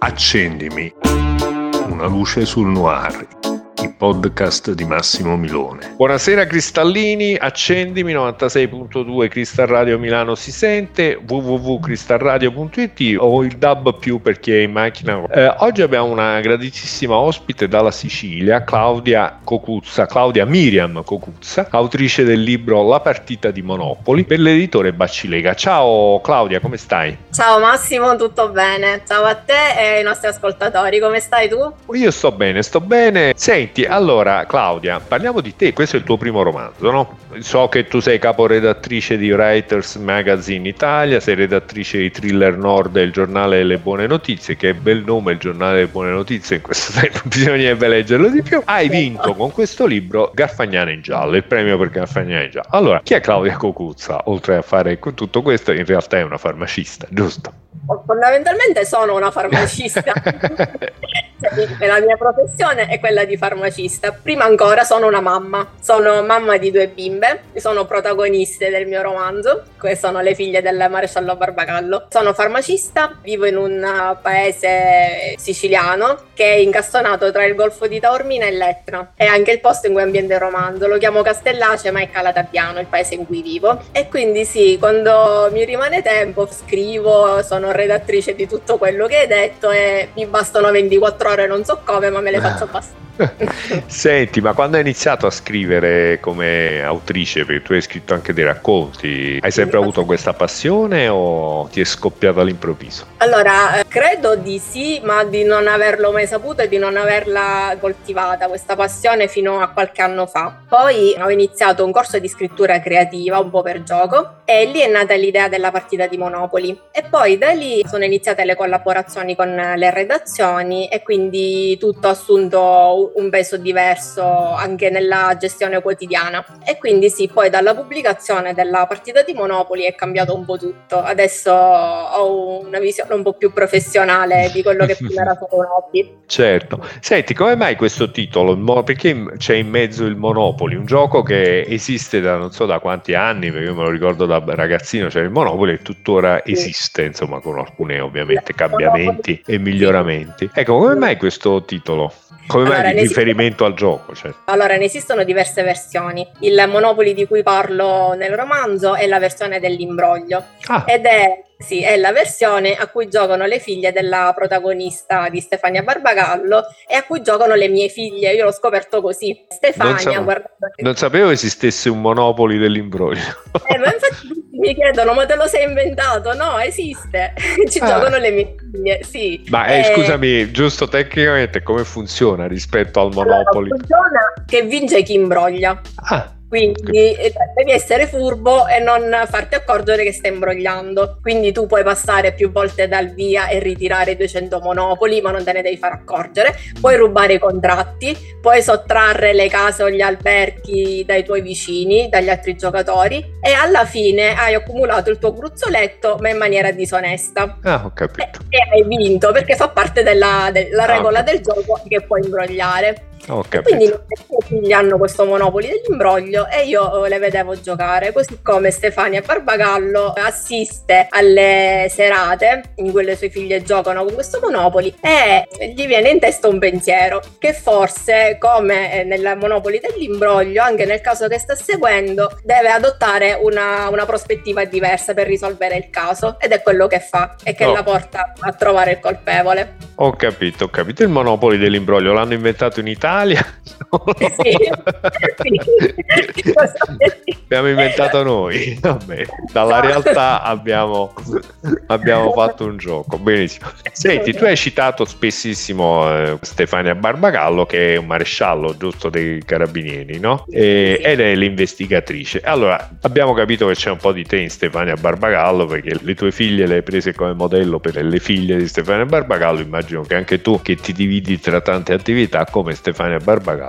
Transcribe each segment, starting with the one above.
Accendimi una luce sul noir podcast di Massimo Milone. Buonasera Cristallini, accendimi 96.2 Cristal Radio Milano si sente, www.cristalradio.it o il DAB più per chi è in macchina. Eh, oggi abbiamo una graditissima ospite dalla Sicilia, Claudia Cocuzza, Claudia Miriam Cocuzza, autrice del libro La partita di Monopoli per l'editore Bacilega. Ciao Claudia, come stai? Ciao Massimo, tutto bene? Ciao a te e ai nostri ascoltatori, come stai tu? Io sto bene, sto bene. Senti, Senti, allora Claudia, parliamo di te, questo è il tuo primo romanzo, no? So che tu sei caporedattrice di Writers Magazine Italia, sei redattrice di Thriller Nord e il giornale delle buone notizie, che è bel nome il giornale delle buone notizie, in questo tempo bisognerebbe leggerlo di più. Hai vinto con questo libro Garfagnana in giallo, il premio per Garfagnana in giallo. Allora, chi è Claudia Cocuzza? Oltre a fare tutto questo, in realtà è una farmacista, giusto? Fondamentalmente sono una farmacista. la mia professione è quella di farmacista. Prima ancora sono una mamma, sono mamma di due bimbe, sono protagoniste del mio romanzo, queste sono le figlie del maresciallo Barbagallo. Sono farmacista, vivo in un paese siciliano che è incastonato tra il golfo di Taormina e l'Etna. È anche il posto in cui ambiente il romanzo, lo chiamo Castellace ma è Calatabbiano, il paese in cui vivo. E quindi sì, quando mi rimane tempo scrivo, sono redattrice di tutto quello che hai detto e mi bastano 24 ore, non so come, ma me le faccio passare. Senti, ma quando hai iniziato a scrivere come autrice, perché tu hai scritto anche dei racconti, hai sempre avuto questa passione o ti è scoppiata all'improvviso? Allora, eh, credo di sì, ma di non averlo mai saputo e di non averla coltivata questa passione fino a qualche anno fa. Poi ho iniziato un corso di scrittura creativa, un po' per gioco, e lì è nata l'idea della partita di Monopoli. E poi da lì sono iniziate le collaborazioni con le redazioni e quindi tutto ha assunto un peso diverso anche nella gestione quotidiana. E quindi sì, poi dalla pubblicazione della partita di Monopoli è cambiato un po' tutto. Adesso ho una visione un po' più professionale di quello che prima era solo un hobby. Certo. Senti, come mai questo titolo? Perché c'è in mezzo il Monopoli, un gioco che esiste da non so da quanti anni, perché io me lo ricordo da ragazzino, c'era cioè il Monopoli e tuttora sì. esiste, insomma, con alcune ovviamente cambiamenti e miglioramenti. Ecco, come mai questo titolo? Come allora, mai di riferimento al gioco? Cioè. Allora, ne esistono diverse versioni. Il Monopoli di cui parlo nel romanzo è la versione dell'imbroglio ah. ed è sì, è la versione a cui giocano le figlie della protagonista di Stefania Barbagallo e a cui giocano le mie figlie. Io l'ho scoperto così. Stefania, non, sapevo, non sapevo esistesse un monopoli dell'imbroglio. Eh, ma infatti mi chiedono, ma te lo sei inventato? No, esiste. Ci ah. giocano le mie figlie, sì. Ma eh, eh, scusami, giusto tecnicamente come funziona rispetto al monopoli? Allora, funziona che vince chi imbroglia. Ah. Quindi eh, devi essere furbo e non farti accorgere che stai imbrogliando. Quindi tu puoi passare più volte dal via e ritirare 200 monopoli, ma non te ne devi far accorgere. Puoi rubare i contratti, puoi sottrarre le case o gli alberghi dai tuoi vicini, dagli altri giocatori e alla fine hai accumulato il tuo gruzzoletto, ma in maniera disonesta. Ah, ho capito. E, e hai vinto perché fa parte della, della regola ah, del gioco che puoi imbrogliare. Oh, quindi i figli hanno questo monopoli dell'imbroglio e io le vedevo giocare, così come Stefania Barbagallo assiste alle serate in cui le sue figlie giocano con questo monopoli e gli viene in testa un pensiero che forse come nel monopoli dell'imbroglio, anche nel caso che sta seguendo, deve adottare una, una prospettiva diversa per risolvere il caso ed è quello che fa e che oh. la porta a trovare il colpevole. Ho capito, ho capito. Il monopoli dell'imbroglio l'hanno inventato in Italia Italia. Sì, sì. abbiamo inventato noi. Vabbè, dalla realtà abbiamo, abbiamo, fatto un gioco. Benissimo. Senti, tu hai citato spessissimo eh, Stefania Barbagallo, che è un maresciallo giusto dei carabinieri, no? E, ed è l'investigatrice. Allora, abbiamo capito che c'è un po' di te in Stefania Barbagallo, perché le tue figlie le hai prese come modello per le figlie di Stefania Barbagallo. Immagino che anche tu, che ti dividi tra tante attività, come Stefania Stefania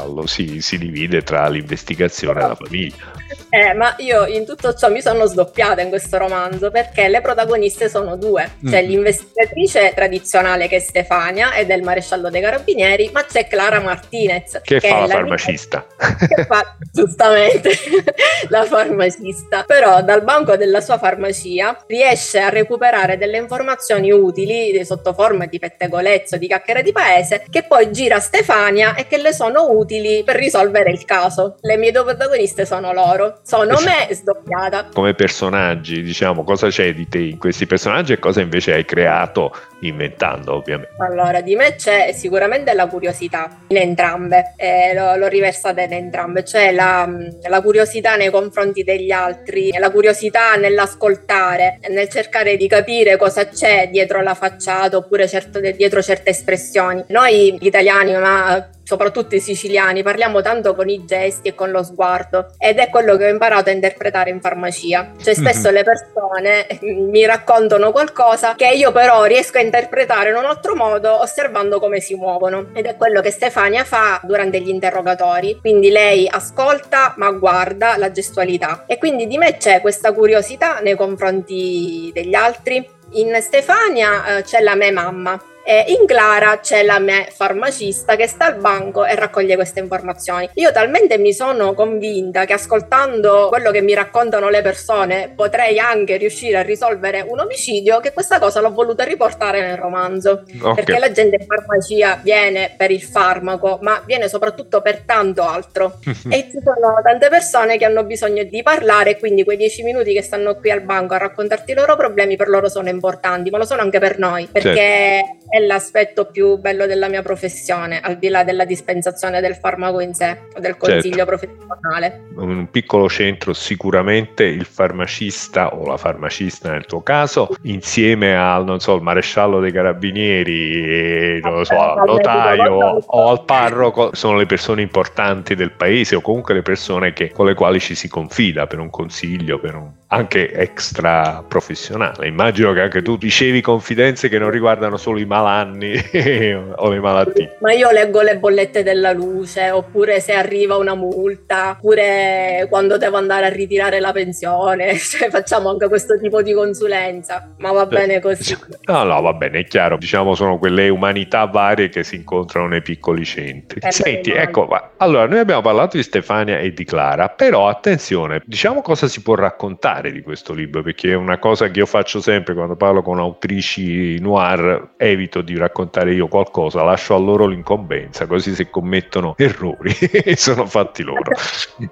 Barbagallo si, si divide tra l'investigazione e la famiglia. Eh, ma io in tutto ciò mi sono sdoppiata in questo romanzo perché le protagoniste sono due. C'è mm. l'investigatrice tradizionale che è Stefania ed è il maresciallo dei carabinieri, ma c'è Clara Martinez che, che fa la, la farmacista. Che fa giustamente la farmacista. Però dal banco della sua farmacia riesce a recuperare delle informazioni utili sotto forma di pettegolezzo, di chiacchiere di paese, che poi gira a Stefania e che le sono utili per risolvere il caso. Le mie due protagoniste sono loro, sono me sdoppiata. Come personaggi, diciamo, cosa c'è di te in questi personaggi e cosa invece hai creato inventando, ovviamente? Allora, di me c'è sicuramente la curiosità in entrambe, eh, l'ho, l'ho, riversata in entrambe, cioè la, la curiosità nei confronti degli altri, la curiosità nell'ascoltare, nel cercare di capire cosa c'è dietro la facciata oppure certo, dietro certe espressioni. Noi italiani, ma soprattutto i siciliani, parliamo tanto con i gesti e con lo sguardo ed è quello che ho imparato a interpretare in farmacia. Cioè spesso mm-hmm. le persone mi raccontano qualcosa che io però riesco a interpretare in un altro modo osservando come si muovono ed è quello che Stefania fa durante gli interrogatori. Quindi lei ascolta ma guarda la gestualità e quindi di me c'è questa curiosità nei confronti degli altri. In Stefania eh, c'è la mia mamma e in Clara c'è la mia farmacista che sta al banco e raccoglie queste informazioni. Io talmente mi sono convinta che ascoltando quello che mi raccontano le persone potrei anche riuscire a risolvere un omicidio che questa cosa l'ho voluta riportare nel romanzo. Okay. Perché la gente in farmacia viene per il farmaco, ma viene soprattutto per tanto altro. e ci sono tante persone che hanno bisogno di parlare, e quindi quei dieci minuti che stanno qui al banco a raccontarti i loro problemi per loro sono importanti, ma lo sono anche per noi, perché certo l'aspetto più bello della mia professione, al di là della dispensazione del farmaco in sé o del consiglio certo. professionale. In un piccolo centro sicuramente il farmacista o la farmacista nel tuo caso, insieme al non so, il maresciallo dei carabinieri, e, non lo so, al notaio o al parroco, sono le persone importanti del paese o comunque le persone che, con le quali ci si confida per un consiglio, per un, anche extra professionale. Immagino che anche tu ricevi confidenze che non riguardano solo i malati malanni o le malattie. Ma io leggo le bollette della luce, oppure se arriva una multa, oppure quando devo andare a ritirare la pensione, cioè facciamo anche questo tipo di consulenza, ma va bene così. No, no, va bene, è chiaro, diciamo sono quelle umanità varie che si incontrano nei piccoli centri. Per Senti, ecco, va. allora noi abbiamo parlato di Stefania e di Clara, però attenzione, diciamo cosa si può raccontare di questo libro, perché è una cosa che io faccio sempre quando parlo con autrici noir, evito evito di raccontare io qualcosa, lascio a loro l'incombenza, così se commettono errori sono fatti loro.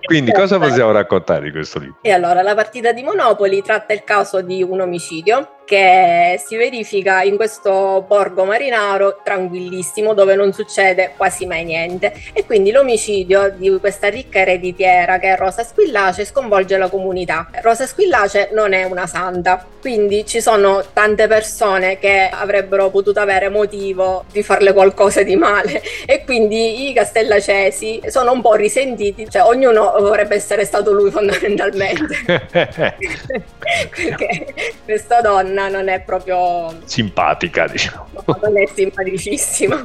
Quindi cosa possiamo raccontare di questo libro? E allora, la partita di Monopoli tratta il caso di un omicidio che si verifica in questo borgo marinaro tranquillissimo dove non succede quasi mai niente e quindi l'omicidio di questa ricca ereditiera che è Rosa Squillace sconvolge la comunità. Rosa Squillace non è una santa, quindi ci sono tante persone che avrebbero potuto avere motivo di farle qualcosa di male e quindi i castellacesi sono un po' risentiti, cioè ognuno vorrebbe essere stato lui fondamentalmente. Perché questa donna donna non è proprio simpatica, diciamo. non è simpaticissima.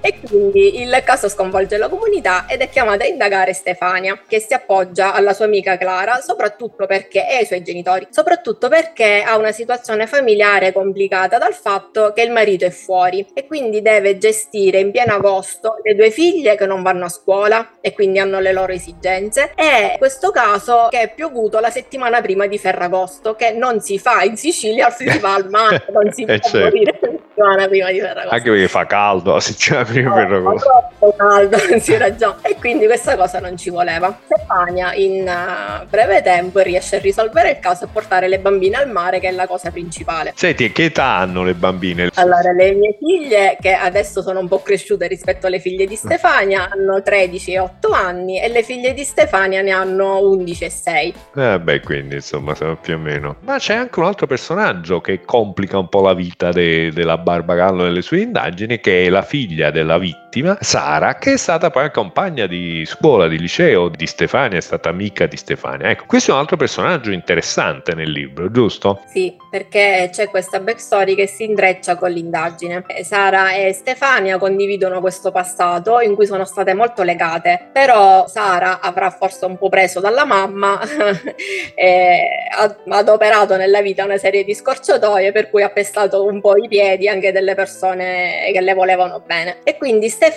e quindi il caso sconvolge la comunità ed è chiamata a indagare Stefania, che si appoggia alla sua amica Clara, soprattutto perché e ai suoi genitori, soprattutto perché ha una situazione familiare complicata dal fatto che il marito è fuori e quindi deve gestire in pieno agosto le due figlie che non vanno a scuola e quindi hanno le loro esigenze e questo caso che è piovuto la settimana prima di Ferragosto che non si fa in Sicilia si va al mare, non si eh, può certo. morire settimana prima di Ferragosto. Anche perché fa caldo la settimana prima di Ferragosto. troppo caldo, si ragiona. E quindi questa cosa non ci voleva. Stefania in uh, breve tempo riesce a risolvere il caso e portare le bambine al mare, che è la cosa principale. Senti, che età hanno le bambine? Allora, le mie figlie, che adesso sono un po' cresciute rispetto alle figlie di Stefania, hanno 13 e 8 anni e le figlie di Stefania ne hanno 11 e 6. Eh beh, quindi insomma, siamo più o meno. Ma c'è anche un altro personaggio che complica un po' la vita de- della Barbagallo nelle sue indagini, che è la figlia della vittima vittima, Sara, che è stata poi compagna di scuola, di liceo di Stefania, è stata amica di Stefania. Ecco, questo è un altro personaggio interessante nel libro, giusto? Sì, perché c'è questa backstory che si intreccia con l'indagine. Sara e Stefania condividono questo passato in cui sono state molto legate, però Sara avrà forse un po' preso dalla mamma e ha adoperato nella vita una serie di scorciatoie per cui ha pestato un po' i piedi anche delle persone che le volevano bene. E quindi Stefania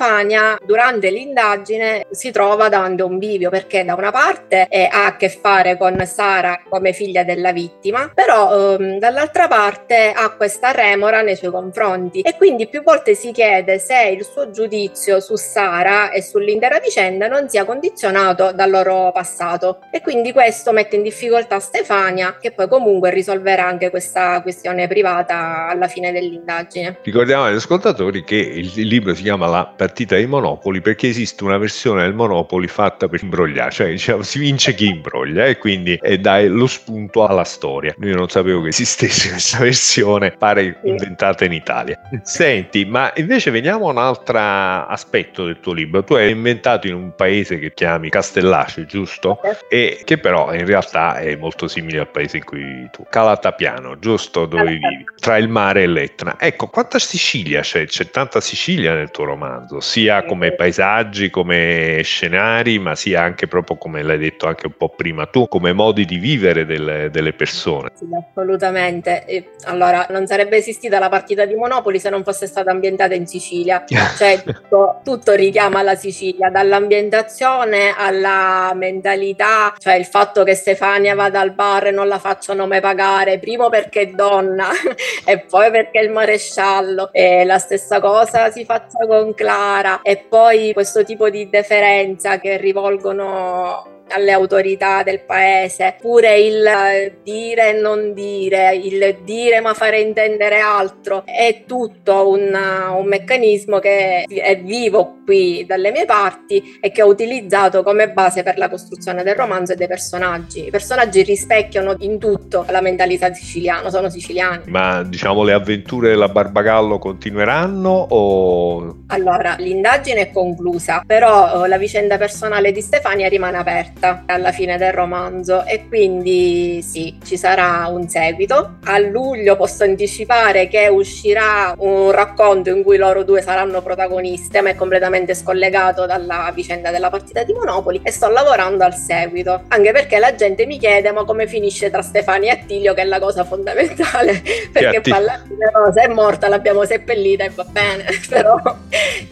durante l'indagine si trova davanti a un bivio perché da una parte eh, ha a che fare con Sara come figlia della vittima, però ehm, dall'altra parte ha questa remora nei suoi confronti e quindi più volte si chiede se il suo giudizio su Sara e sull'intera vicenda non sia condizionato dal loro passato e quindi questo mette in difficoltà Stefania che poi comunque risolverà anche questa questione privata alla fine dell'indagine. Ricordiamo agli ascoltatori che il libro si chiama La partita dei Monopoli perché esiste una versione del Monopoli fatta per imbrogliare, cioè diciamo, si vince chi imbroglia e quindi e dai lo spunto alla storia. Io non sapevo che esistesse questa versione, pare inventata in Italia. Senti, ma invece veniamo a un altro aspetto del tuo libro. Tu hai inventato in un paese che chiami Castellace, giusto? E che però in realtà è molto simile al paese in cui tu, Calatapiano, giusto? Dove vivi, tra il mare e l'Etna. Ecco, quanta Sicilia c'è? C'è tanta Sicilia nel tuo romanzo, sia come paesaggi, come scenari, ma sia anche proprio come l'hai detto anche un po' prima tu, come modi di vivere delle, delle persone. Sì, assolutamente. E allora, non sarebbe esistita la partita di Monopoli se non fosse stata ambientata in Sicilia. Cioè, tutto, tutto richiama la Sicilia, dall'ambientazione alla mentalità, cioè il fatto che Stefania vada al bar e non la facciano mai pagare, primo perché è donna e poi perché è il maresciallo, e la stessa cosa si faccia con Clara, e poi questo tipo di deferenza che rivolgono alle autorità del paese, pure il dire e non dire, il dire ma fare intendere altro, è tutto un, un meccanismo che è vivo qui dalle mie parti e che ho utilizzato come base per la costruzione del romanzo e dei personaggi. I personaggi rispecchiano in tutto la mentalità siciliana, sono siciliani. Ma diciamo le avventure della Barbagallo continueranno o... Allora, l'indagine è conclusa, però oh, la vicenda personale di Stefania rimane aperta scritta alla fine del romanzo e quindi sì, ci sarà un seguito. A luglio posso anticipare che uscirà un racconto in cui loro due saranno protagoniste, ma è completamente scollegato dalla vicenda della partita di Monopoli e sto lavorando al seguito, anche perché la gente mi chiede ma come finisce tra Stefania e Attilio, che è la cosa fondamentale, perché Atti- Palladina Rosa è morta, l'abbiamo seppellita e va bene, però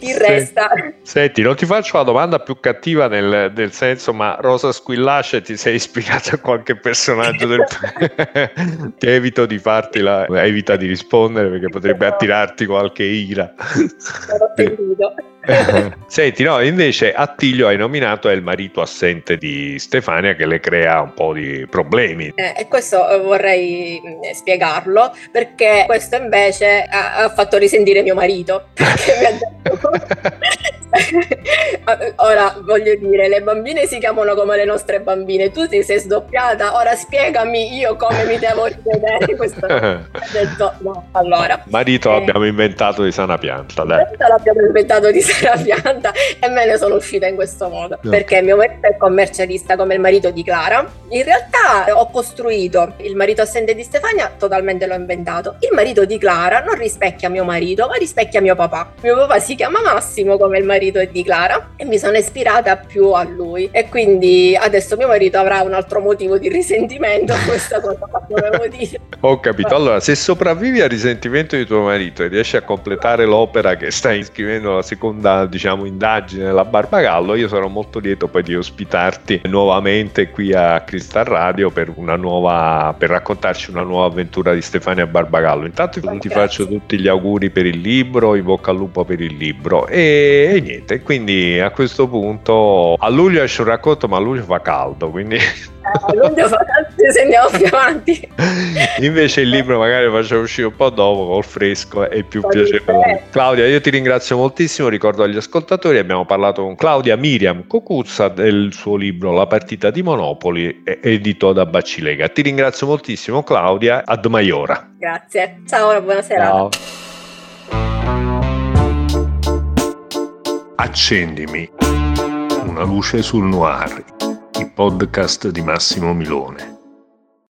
il resta... Senti, non ti faccio la domanda più cattiva nel, nel senso, ma Rosa Rosa Squillace ti sei ispirato a qualche personaggio del ti evito di farti la evita di rispondere perché potrebbe attirarti qualche ira Senti, no, invece Attilio hai nominato è il marito assente di Stefania che le crea un po' di problemi. Eh, e questo eh, vorrei mm, spiegarlo perché questo invece ha, ha fatto risentire mio marito. Perché mi ha detto... ora voglio dire, le bambine si chiamano come le nostre bambine, tu ti sei sdoppiata, ora spiegami io come mi devo rivedere. Questo ha detto no, allora. Marito eh, l'abbiamo inventato di sana pianta, dai. L'abbiamo inventato di sana pianta e me ne sono uscita in questo modo, no. perché mio marito è commercialista come il marito di Clara. In realtà ho costruito il marito assente di Stefania, totalmente l'ho inventato. Il marito di Clara non rispecchia mio marito, ma rispecchia mio papà. Mio papà si chiama Massimo come il marito di Clara e mi sono ispirata più a lui e quindi adesso mio marito avrà un altro motivo di risentimento questa cosa dire. Ho capito. Allora, se sopravvivi al risentimento di tuo marito e riesci a completare l'opera che stai scrivendo la seconda, diciamo, indagine della Barbagallo, io sarò molto lieto poi di ospitarti nuovamente qui a Crystal Radio per una nuova per raccontarci una nuova avventura di Stefania Barbagallo. Intanto ti faccio tutti gli auguri per il libro, in bocca al lupo per il libro e, e niente, quindi a questo punto a luglio esce un racconto, ma a luglio fa caldo, quindi a luglio fa caldo se andiamo più avanti. Invece il libro magari lo faccio uscire un po' dopo col fresco è più piacevole. Claudia, io ti ringrazio moltissimo, ricordo agli ascoltatori, abbiamo parlato con Claudia Miriam Cocuzza del suo libro La partita di Monopoli, edito da Bacilega. Ti ringrazio moltissimo Claudia, ad Maiora. Grazie, ciao, buonasera. Ciao. Accendimi una luce sul noir, podcast di Massimo Milone.